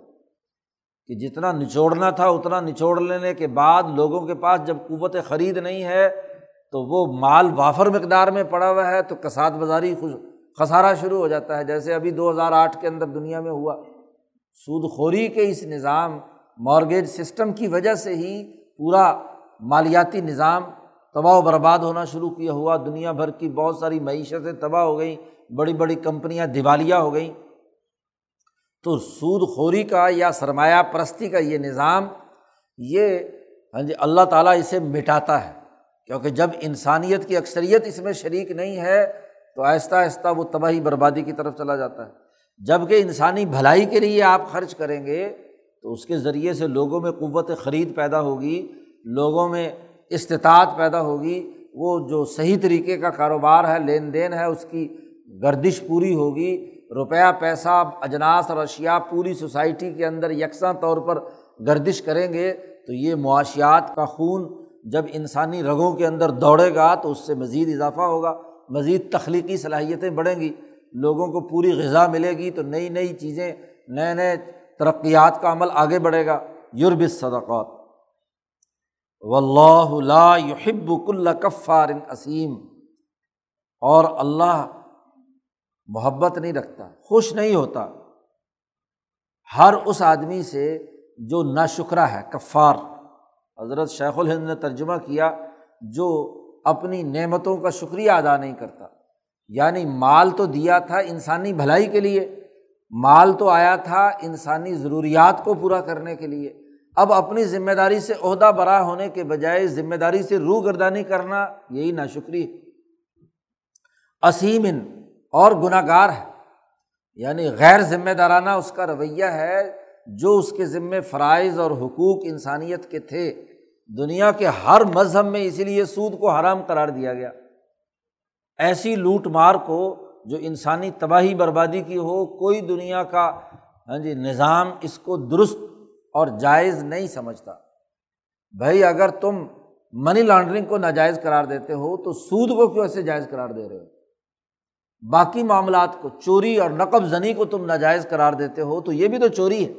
Speaker 1: کہ جتنا نچوڑنا تھا اتنا نچوڑ لینے کے بعد لوگوں کے پاس جب قوت خرید نہیں ہے تو وہ مال وافر مقدار میں پڑا ہوا ہے تو کساد بازاری خسارہ شروع ہو جاتا ہے۔ جیسے ابھی دو ہزار آٹھ کے اندر دنیا میں ہوا۔ سود خوری کے اس نظام مارگیج سسٹم کی وجہ سے ہی پورا مالیاتی نظام تباہ و برباد ہونا شروع کیا ہوا۔ دنیا بھر کی بہت ساری معیشتیں تباہ ہو گئیں، بڑی بڑی کمپنیاں دیوالیہ ہو گئیں۔ تو سود خوری کا یا سرمایہ پرستی کا یہ نظام، یہ ہاں جی اللہ تعالیٰ اسے مٹاتا ہے۔ کیونکہ جب انسانیت کی اکثریت اس میں شریک نہیں ہے، تو آہستہ آہستہ وہ تباہی بربادی کی طرف چلا جاتا ہے۔ جبکہ انسانی بھلائی کے لیے آپ خرچ کریں گے، تو اس کے ذریعے سے لوگوں میں قوت خرید پیدا ہوگی۔ لوگوں میں استطاعت پیدا ہوگی، وہ جو صحیح طریقے کا کاروبار ہے، لین دین ہے، اس کی گردش پوری ہوگی۔ روپیہ، پیسہ، اجناس اور اشیا پوری سوسائٹی کے اندر یکساں طور پر گردش کریں گے، تو یہ معاشیات کا خون جب انسانی رگوں کے اندر دوڑے گا، تو اس سے مزید اضافہ ہوگا، مزید تخلیقی صلاحیتیں بڑھیں گی، لوگوں کو پوری غذا ملے گی، تو نئی نئی چیزیں، نئے نئے ترقیات کا عمل آگے بڑھے گا۔ یورب صدقات۔ و اللہ یحب کل کفار اسیم۔ اور اللہ محبت نہیں رکھتا، خوش نہیں ہوتا۔ ہر اس آدمی سے جو نا شکرہ ہے، کفار۔ حضرت شیخ الہند نے ترجمہ کیا، جو اپنی نعمتوں کا شکریہ ادا نہیں کرتا۔ یعنی مال تو دیا تھا انسانی بھلائی کے لیے، مال تو آیا تھا انسانی ضروریات کو پورا کرنے کے لیے۔ اب اپنی ذمہ داری سے عہدہ برا ہونے کے بجائے ذمہ داری سے روح گردانی کرنا یہی نا شکری اسیمن اور گناہ گار ہے۔ یعنی غیر ذمہ دارانہ اس کا رویہ ہے جو اس کے ذمے فرائض اور حقوق انسانیت کے تھے۔ دنیا کے ہر مذہب میں اسی لیے سود کو حرام قرار دیا گیا۔ ایسی لوٹ مار کو جو انسانی تباہی بربادی کی ہو، کوئی دنیا کا ہاں جی نظام اس کو درست اور جائز نہیں سمجھتا۔ بھائی اگر تم منی لانڈرنگ کو ناجائز قرار دیتے ہو تو سود کو کیوں ایسے جائز قرار دے رہے ہو؟ باقی معاملات کو، چوری اور نقب زنی کو تم ناجائز قرار دیتے ہو تو یہ بھی تو چوری ہے۔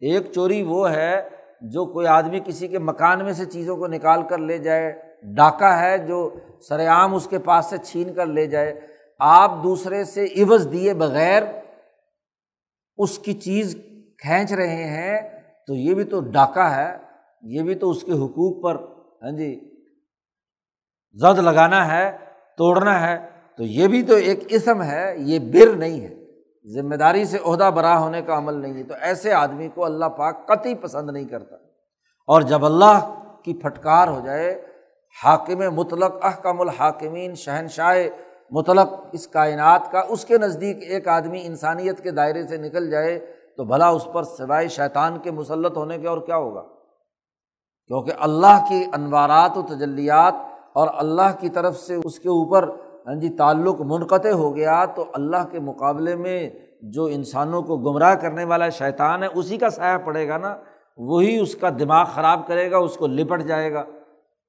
Speaker 1: ایک چوری وہ ہے جو کوئی آدمی کسی کے مکان میں سے چیزوں کو نکال کر لے جائے، ڈاکہ ہے جو سر عام اس کے پاس سے چھین کر لے جائے۔ آپ دوسرے سے عوض دیے بغیر اس کی چیز کھینچ رہے ہیں، تو یہ بھی تو ڈاکہ ہے، یہ بھی تو اس کے حقوق پر ہاں جی زد لگانا ہے، توڑنا ہے، تو یہ بھی تو ایک اسم ہے، یہ بر نہیں ہے۔ ذمہ داری سے عہدہ برا ہونے کا عمل نہیں ہے۔ تو ایسے آدمی کو اللہ پاک قطعی پسند نہیں کرتا۔ اور جب اللہ کی پھٹکار ہو جائے، حاکم مطلق، احکم الحاکمین، شہنشاہ مطلق، اس کائنات کا، اس کے نزدیک ایک آدمی انسانیت کے دائرے سے نکل جائے تو بھلا اس پر سوائے شیطان کے مسلط ہونے کے اور کیا ہوگا؟ کیونکہ اللہ کی انوارات و تجلیات اور اللہ کی طرف سے اس کے اوپر ہاں جی تعلق منقطع ہو گیا تو اللہ کے مقابلے میں جو انسانوں کو گمراہ کرنے والا شیطان ہے، اسی کا سایہ پڑے گا نا۔ وہی اس کا دماغ خراب کرے گا، اس کو لپٹ جائے گا۔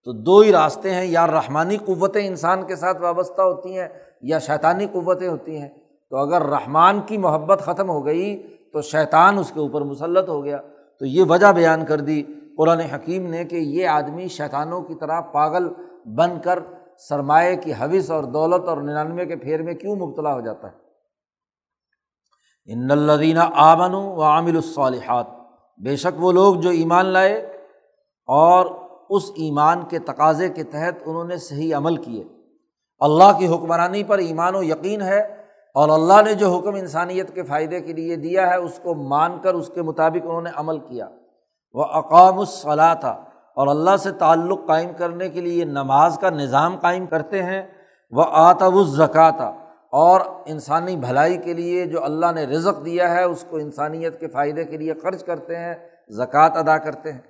Speaker 1: تو دو ہی راستے ہیں، یا رحمانی قوتیں انسان کے ساتھ وابستہ ہوتی ہیں یا شیطانی قوتیں ہوتی ہیں۔ تو اگر رحمان کی محبت ختم ہو گئی تو شیطان اس کے اوپر مسلط ہو گیا۔ تو یہ وجہ بیان کر دی قرآن حکیم نے کہ یہ آدمی شیطانوں کی طرح پاگل بن کر سرمایہ کی حوث اور دولت اور ننانوے کے پھیر میں کیوں مبتلا ہو جاتا ہے؟ ان الدینہ آمن و عامل الصالحات۔ بے شک وہ لوگ جو ایمان لائے اور اس ایمان کے تقاضے کے تحت انہوں نے صحیح عمل کیے۔ اللہ کی حکمرانی پر ایمان و یقین ہے اور اللہ نے جو حکم انسانیت کے فائدے کے لیے دیا ہے، اس کو مان کر، اس کے مطابق انہوں نے عمل کیا۔ وہ اقام الصلاح تھا اور اللہ سے تعلق قائم کرنے کے لیے نماز کا نظام قائم کرتے ہیں۔ وہ آتب الزکا تھا اور انسانی بھلائی کے لیے جو اللہ نے رزق دیا ہے، اس کو انسانیت کے فائدے کے لیے خرچ کرتے ہیں، زکوٰۃ ادا کرتے ہیں۔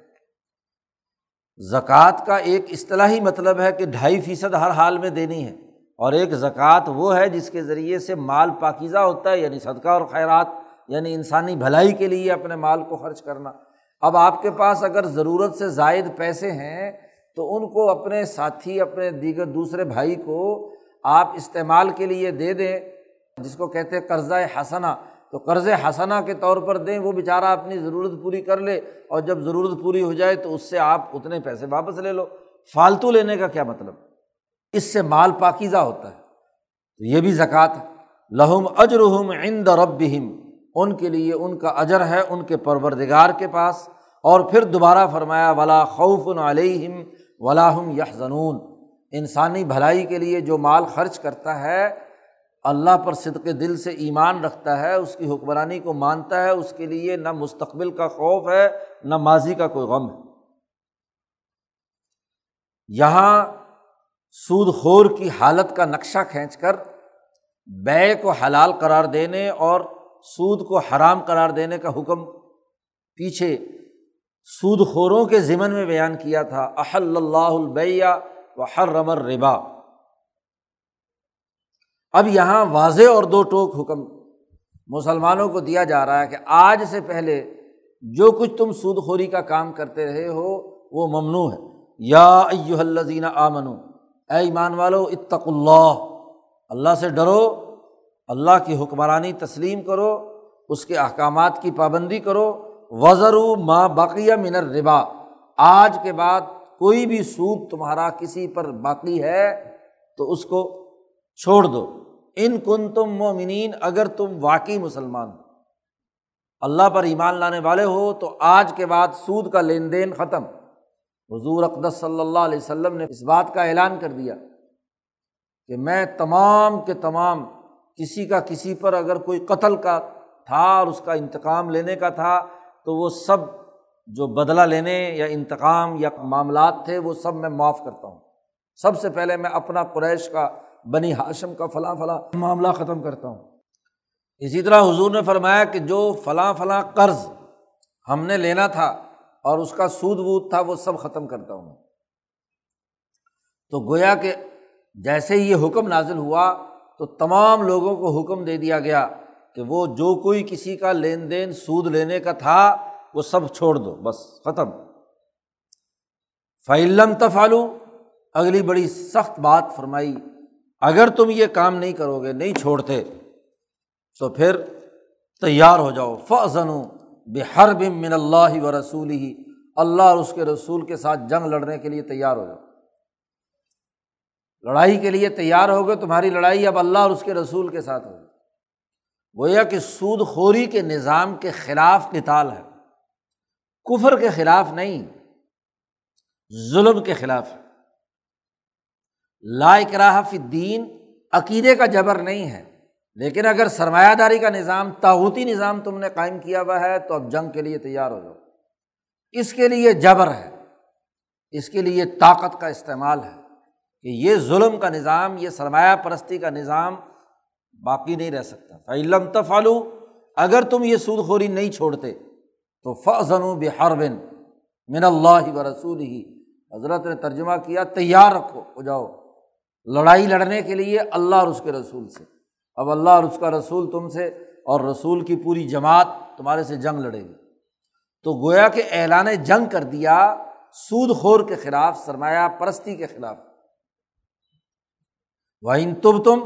Speaker 1: زکوٰۃ کا ایک اصطلاحی مطلب ہے کہ ڈھائی فیصد ہر حال میں دینی ہے۔ اور ایک زکوٰۃ وہ ہے جس کے ذریعے سے مال پاکیزہ ہوتا ہے یعنی صدقہ اور خیرات یعنی انسانی بھلائی کے لیے اپنے مال کو خرچ کرنا۔ اب آپ کے پاس اگر ضرورت سے زائد پیسے ہیں تو ان کو اپنے ساتھی، اپنے دیگر دوسرے بھائی کو آپ استعمال کے لیے دے دیں۔ جس کو کہتے ہیں قرضۂ حسنا تو قرض حسنا کے طور پر دیں، وہ بیچارہ اپنی ضرورت پوری کر لے۔ اور جب ضرورت پوری ہو جائے تو اس سے آپ اتنے پیسے واپس لے لو۔ فالتو لینے کا کیا مطلب؟ اس سے مال پاکیزہ ہوتا ہے۔ تو یہ بھی زکوٰۃ لہم اجرحم عند ربہم۔ ان کے لیے ان کا اجر ہے ان کے پروردگار کے پاس۔ اور پھر دوبارہ فرمایا، ولا خوف علیہم ولاحم یہ انسانی بھلائی کے لیے جو مال خرچ کرتا ہے، اللہ پر صدق دل سے ایمان رکھتا ہے، اس کی حکمرانی کو مانتا ہے، اس کے لیے نہ مستقبل کا خوف ہے، نہ ماضی کا کوئی غم ہے۔ یہاں سود خور کی حالت کا نقشہ کھینچ کر بے کو حلال قرار دینے اور سود کو حرام قرار دینے کا حکم پیچھے سود خوروں کے ذمن میں بیان کیا تھا۔ احل اللہ البیہ و حرم الربا۔ اب یہاں واضح اور دو ٹوک حکم مسلمانوں کو دیا جا رہا ہے کہ آج سے پہلے جو کچھ تم سود خوری کا کام کرتے رہے ہو وہ ممنوع ہے۔ یا ایو الزین آمن اے ایمان والو اتق اللہ۔ اللہ سے ڈرو، اللہ کی حکمرانی تسلیم کرو، اس کے احکامات کی پابندی کرو۔ وزر ماں باقیہ منر ربا آج کے بعد کوئی بھی سود تمہارا کسی پر باقی ہے تو اس کو چھوڑ دو۔ ان کن تم مومنین، اگر تم واقعی مسلمان ہو، اللہ پر ایمان لانے والے ہو، تو آج کے بعد سود کا لین دین ختم۔ حضور اقدس صلی اللہ علیہ وسلم نے اس بات کا اعلان کر دیا کہ میں تمام کے تمام کسی کا کسی پر اگر کوئی قتل کا تھا اور اس کا انتقام لینے کا تھا تو وہ سب جو بدلہ لینے یا انتقام یا معاملات تھے وہ سب میں معاف کرتا ہوں۔ سب سے پہلے میں اپنا قریش کا، بنی ہاشم کا فلاں فلاں معاملہ ختم کرتا ہوں۔ اسی طرح حضور نے فرمایا کہ جو فلاں فلاں قرض ہم نے لینا تھا اور اس کا سود وود تھا، وہ سب ختم کرتا ہوں تو گویا کہ جیسے ہی یہ حکم نازل ہوا، تو تمام لوگوں کو حکم دے دیا گیا کہ وہ جو کوئی کسی کا لین دین سود لینے کا تھا، وہ سب چھوڑ دو، بس ختم۔ فعلم تفالو اگلی بڑی سخت بات فرمائی، اگر تم یہ کام نہیں کرو گے، نہیں چھوڑتے، تو پھر تیار ہو جاؤ۔ فضن بے ہر بم من اللہ و رسول ہی اللہ اور اس کے رسول کے ساتھ جنگ لڑنے کے لیے تیار ہو جاؤ۔ لڑائی کے لیے تیار ہو گئے تمہاری لڑائی اب اللہ اور اس کے رسول کے ساتھ ہوگی۔ گویا کہ سود خوری کے نظام کے خلاف کتال ہے۔ کفر کے خلاف نہیں، ظلم کے خلاف ہے۔ لا اکراہ فی الدین، عقیدے کا جبر نہیں ہے۔ لیکن اگر سرمایہ داری کا نظام تاوتی نظام تم نے قائم کیا ہوا ہے، تو اب جنگ کے لیے تیار ہو جاؤ۔ اس کے لیے جبر ہے۔ اس کے لیے طاقت کا استعمال ہے کہ یہ ظلم کا نظام، یہ سرمایہ پرستی کا نظام باقی نہیں رہ سکتا۔ فعلم تفالو اگر تم یہ سود خوری نہیں چھوڑتے، تو فضن و بحر بن من اللہ و رسول ہی حضرت نے ترجمہ کیا، تیار رکھو، ہو جاؤ۔ لڑائی لڑنے کے لیے اللہ اور اس کے رسول سے۔ اب اللہ اور اس کا رسول تم سے اور رسول کی پوری جماعت تمہارے سے جنگ لڑے گی۔ تو گویا کہ اعلان جنگ کر دیا، سود خور کے خلاف، سرمایہ پرستی کے خلاف۔ وہ ان تم تم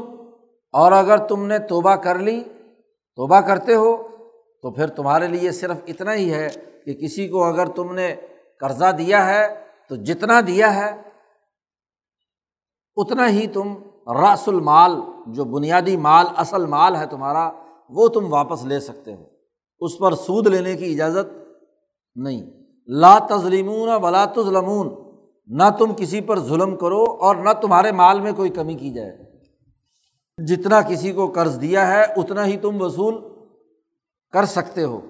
Speaker 1: اور اگر تم نے توبہ کر لی، توبہ کرتے ہو، تو پھر تمہارے لیے صرف اتنا ہی ہے کہ کسی کو اگر تم نے قرضہ دیا ہے، تو جتنا دیا ہے، اتنا ہی تم رس المال، جو بنیادی مال، اصل مال ہے تمہارا، وہ تم واپس لے سکتے ہو۔ اس پر سود لینے کی اجازت نہیں۔ لا تظلیمون ولا تظلمون، نہ تم کسی پر ظلم کرو اور نہ تمہارے مال میں کوئی کمی کی جائے۔ جتنا کسی کو قرض دیا ہے، اتنا ہی تم وصول کر سکتے ہو۔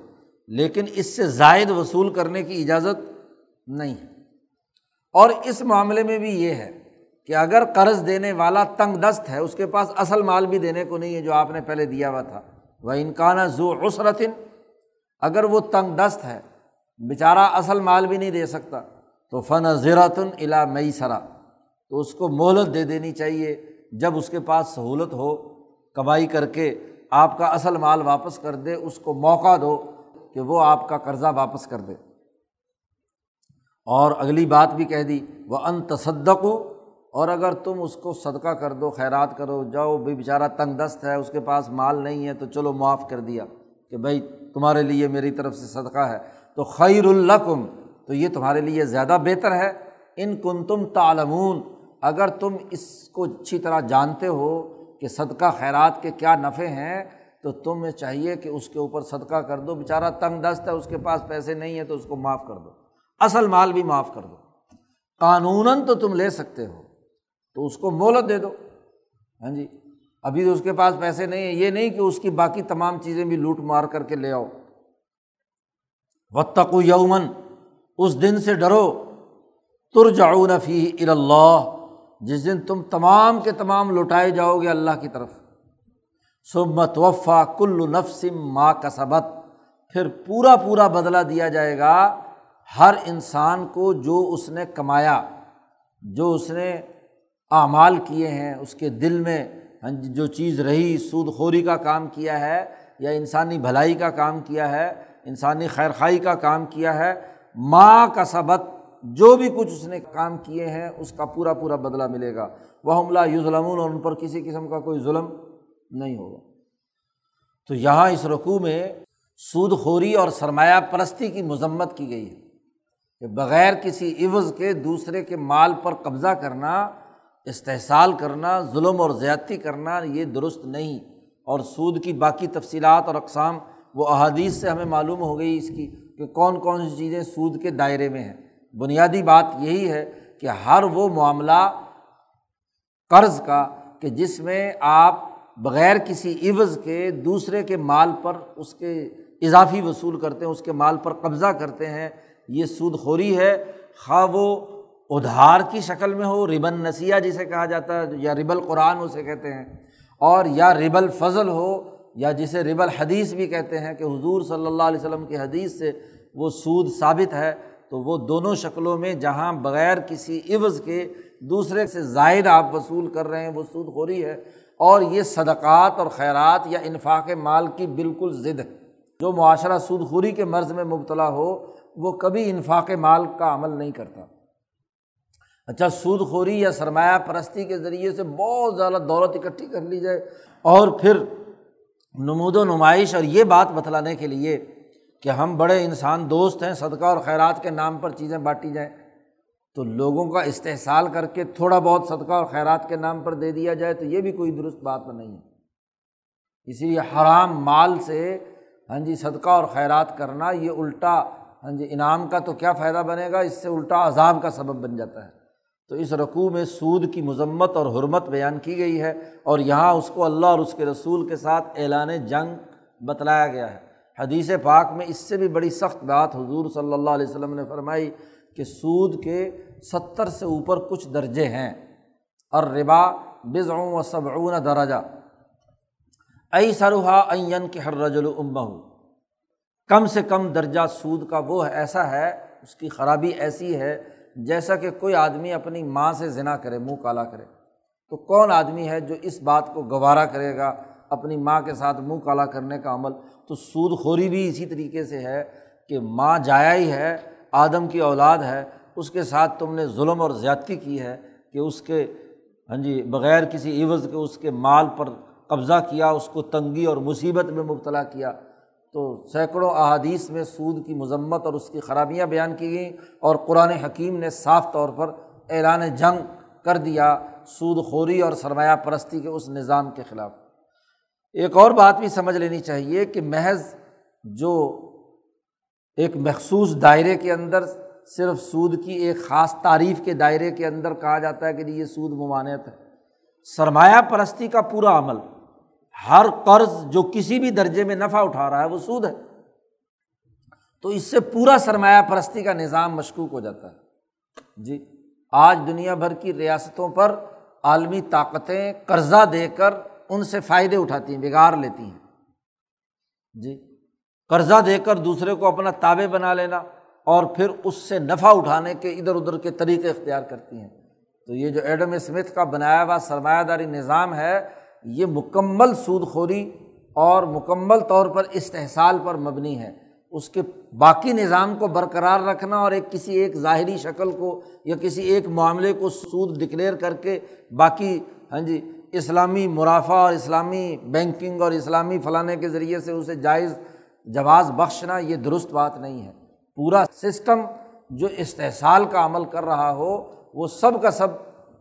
Speaker 1: لیکن اس سے زائد وصول کرنے کی اجازت نہیں۔ ہے اور اس معاملے میں بھی یہ ہے کہ اگر قرض دینے والا تنگ دست ہے، اس کے پاس اصل مال بھی دینے کو نہیں ہے جو آپ نے پہلے دیا ہوا تھا۔ وہ انکانہ زو عسرتن اگر وہ تنگ دست ہے بیچارہ اصل مال بھی نہیں دے سکتا۔ تو فن زیرتن الا مئی سرا تو اس کو مہلت دے دینی چاہیے۔ جب اس کے پاس سہولت ہو، کمائی کر کے آپ کا اصل مال واپس کر دے، اس کو موقع دو کہ وہ آپ کا قرضہ واپس کر دے۔ اور اگلی بات بھی کہہ دی وہ ان تصدق اور اگر تم اس کو صدقہ کر دو، خیرات کرو، جاؤ بھائی بیچارہ تنگ دست ہے، اس کے پاس مال نہیں ہے، تو چلو معاف کر دیا کہ بھائی تمہارے لیے میری طرف سے صدقہ ہے۔ تو خیر القم تو یہ تمہارے لیے زیادہ بہتر ہے۔ ان کن تم تالمون اگر تم اس کو اچھی طرح جانتے ہو کہ صدقہ خیرات کے کیا نفع ہیں، تو تمہیں چاہیے کہ اس کے اوپر صدقہ کر دو۔ بیچارہ تنگ دست ہے، اس کے پاس پیسے نہیں ہیں، تو اس کو معاف کر دو۔ اصل مال بھی معاف کر دو۔ قانون تو تم لے سکتے ہو۔ تو اس کو مولت دے دو۔ ہاں جی۔ ابھی تو اس کے پاس پیسے نہیں ہیں۔ یہ نہیں کہ اس کی باقی تمام چیزیں بھی لوٹ مار کر کے لے آؤ۔ وطق یومن اس دن سے ڈرو۔ تر جاؤ نفی اللہ جس دن تم تمام کے تمام لوٹائے جاؤ گے اللہ کی طرف۔ سبت وفا کل نفسم ماں کا سبت پھر پورا پورا بدلا دیا جائے گا۔ ہر انسان کو جو اس نے کمایا، جو اس نے اعمال کیے ہیں، اس کے دل میں ہاں جی، جو چیز رہی سود خوری کا کام کیا ہے یا انسانی بھلائی کا کام کیا ہے، انسانی خیر خائی کا کام کیا ہے ماں کا سبق جو بھی کچھ اس نے کام کیے ہیں، اس کا پورا پورا بدلہ ملے گا۔ وہ حملہ یو ظلم اور ان پر کسی قسم کا کوئی ظلم نہیں ہوگا۔ تو یہاں اس رقوع میں سود خوری اور سرمایہ پرستی کی مذمت کی گئی ہے کہ بغیر کسی عوض کے دوسرے کے مال پر قبضہ کرنا استحصال کرنا، ظلم اور زیادتی کرنا یہ درست نہیں۔ اور سود کی باقی تفصیلات اور اقسام وہ احادیث سے ہمیں معلوم ہو گئی اس کی کہ کون کون سی چیزیں سود کے دائرے میں ہیں۔ بنیادی بات یہی ہے کہ ہر وہ معاملہ قرض کا کہ جس میں آپ بغیر کسی عوض کے دوسرے کے مال پر اس کے اضافی وصول کرتے ہیں، اس کے مال پر قبضہ کرتے ہیں، یہ سود خوری ہے۔ خواہ وہ ادھار کی شکل میں ہو، ربن نسیہ جسے کہا جاتا ہے، یا رب القرآن اسے کہتے ہیں، اور یا رب الفضل ہو، یا جسے رب الحدیث بھی کہتے ہیں کہ حضور صلی اللہ علیہ وسلم کی حدیث سے وہ سود ثابت ہے، تو وہ دونوں شکلوں میں جہاں بغیر کسی عوض کے دوسرے سے زائد آپ وصول کر رہے ہیں، وہ سود خوری ہے، اور یہ صدقات اور خیرات یا انفاق مال کی بالکل ضد ہے۔ جو معاشرہ سود خوری کے مرض میں مبتلا ہو، وہ کبھی انفاق مال کا عمل نہیں کرتا۔ اچھا سود خوری یا سرمایہ پرستی کے ذریعے سے بہت زیادہ دولت اکٹھی کر لی جائے۔ اور پھر نمود و نمائش، اور یہ بات بتلانے کے لیے کہ ہم بڑے انسان دوست ہیں، صدقہ اور خیرات کے نام پر چیزیں بانٹی جائیں، تو لوگوں کا استحصال کر کے تھوڑا بہت صدقہ اور خیرات کے نام پر دے دیا جائے تو یہ بھی کوئی درست بات نہیں ہے۔ اسی لیے حرام مال سے ہاں جی صدقہ اور خیرات کرنا یہ الٹا ہاں جی انعام کا تو کیا فائدہ بنے گا؟ اس سے الٹا عذاب کا سبب بن جاتا ہے۔ تو اس رقوع میں سود کی مذمت اور حرمت بیان کی گئی ہے اور یہاں اس کو اللہ اور اس کے رسول کے ساتھ اعلان جنگ بتلایا گیا ہے۔ حدیث پاک میں اس سے بھی بڑی سخت بات حضور صلی اللہ علیہ وسلم نے فرمائی کہ سود کے ستر سے اوپر کچھ درجے ہیں۔ اور ربا بزعوں و صبعون درجہ۔ ائی سروحا این کے ہر رجل امہ کم سے کم درجہ سود کا وہ ایسا ہے، اس کی خرابی ایسی ہے جیسا کہ کوئی آدمی اپنی ماں سے ذنا کرے، منہ کالا کرے، تو کون آدمی ہے جو اس بات کو گوارا کرے گا، اپنی ماں کے ساتھ منہ کالا کرنے کا عمل؟ تو سود خوری بھی اسی طریقے سے ہے کہ ماں جایا ہی ہے، آدم کی اولاد ہے، اس کے ساتھ تم نے ظلم اور زیادتی کی ہے کہ اس کے ہاں جی بغیر کسی عوض کے اس کے مال پر قبضہ کیا، اس کو تنگی اور مصیبت میں مبتلا کیا۔ تو سینکڑوں احادیث میں سود کی مذمت اور اس کی خرابیاں بیان کی گئیں اور قرآن حکیم نے صاف طور پر اعلان جنگ کر دیا سود خوری اور سرمایہ پرستی کے اس نظام کے خلاف۔ ایک اور بات بھی سمجھ لینی چاہیے کہ محض جو ایک مخصوص دائرے کے اندر صرف سود کی ایک خاص تعریف کے دائرے کے اندر کہا جاتا ہے کہ جی یہ سود ممانعت ہے۔ سرمایہ پرستی کا پورا عمل ہر قرض جو کسی بھی درجے میں نفع اٹھا رہا ہے وہ سود ہے۔ تو اس سے پورا سرمایہ پرستی کا نظام مشکوک ہو جاتا ہے۔ جی آج دنیا بھر کی ریاستوں پر عالمی طاقتیں قرضہ دے کر ان سے فائدے اٹھاتی ہیں، بگاڑ لیتی ہیں۔ جی قرضہ دے کر دوسرے کو اپنا تابے بنا لینا اور پھر اس سے نفع اٹھانے کے ادھر ادھر کے طریقے اختیار کرتی ہیں۔ تو یہ جو ایڈم اسمتھ کا بنایا ہوا سرمایہ داری نظام ہے یہ مکمل سود خوری اور مکمل طور پر استحصال پر مبنی ہے۔ اس کے باقی نظام کو برقرار رکھنا اور ایک کسی ایک ظاہری شکل کو یا کسی ایک معاملے کو سود ڈکلیئر کر کے باقی ہاں جی اسلامی مرافع اور اسلامی بینکنگ اور اسلامی فلانے کے ذریعے سے اسے جائز جواز بخشنا، یہ درست بات نہیں ہے۔ پورا سسٹم جو استحصال کا عمل کر رہا ہو، وہ سب کا سب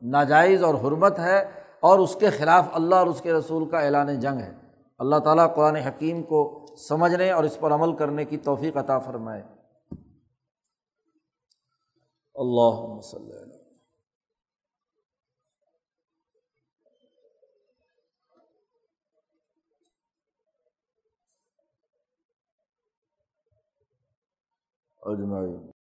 Speaker 1: ناجائز اور حرمت ہے۔ اور اس کے خلاف اللہ اور اس کے رسول کا اعلان جنگ ہے۔ اللہ تعالیٰ قرآن حکیم کو سمجھنے اور اس پر عمل کرنے کی توفیق عطا فرمائے۔ اللہ وسلم اجمعین۔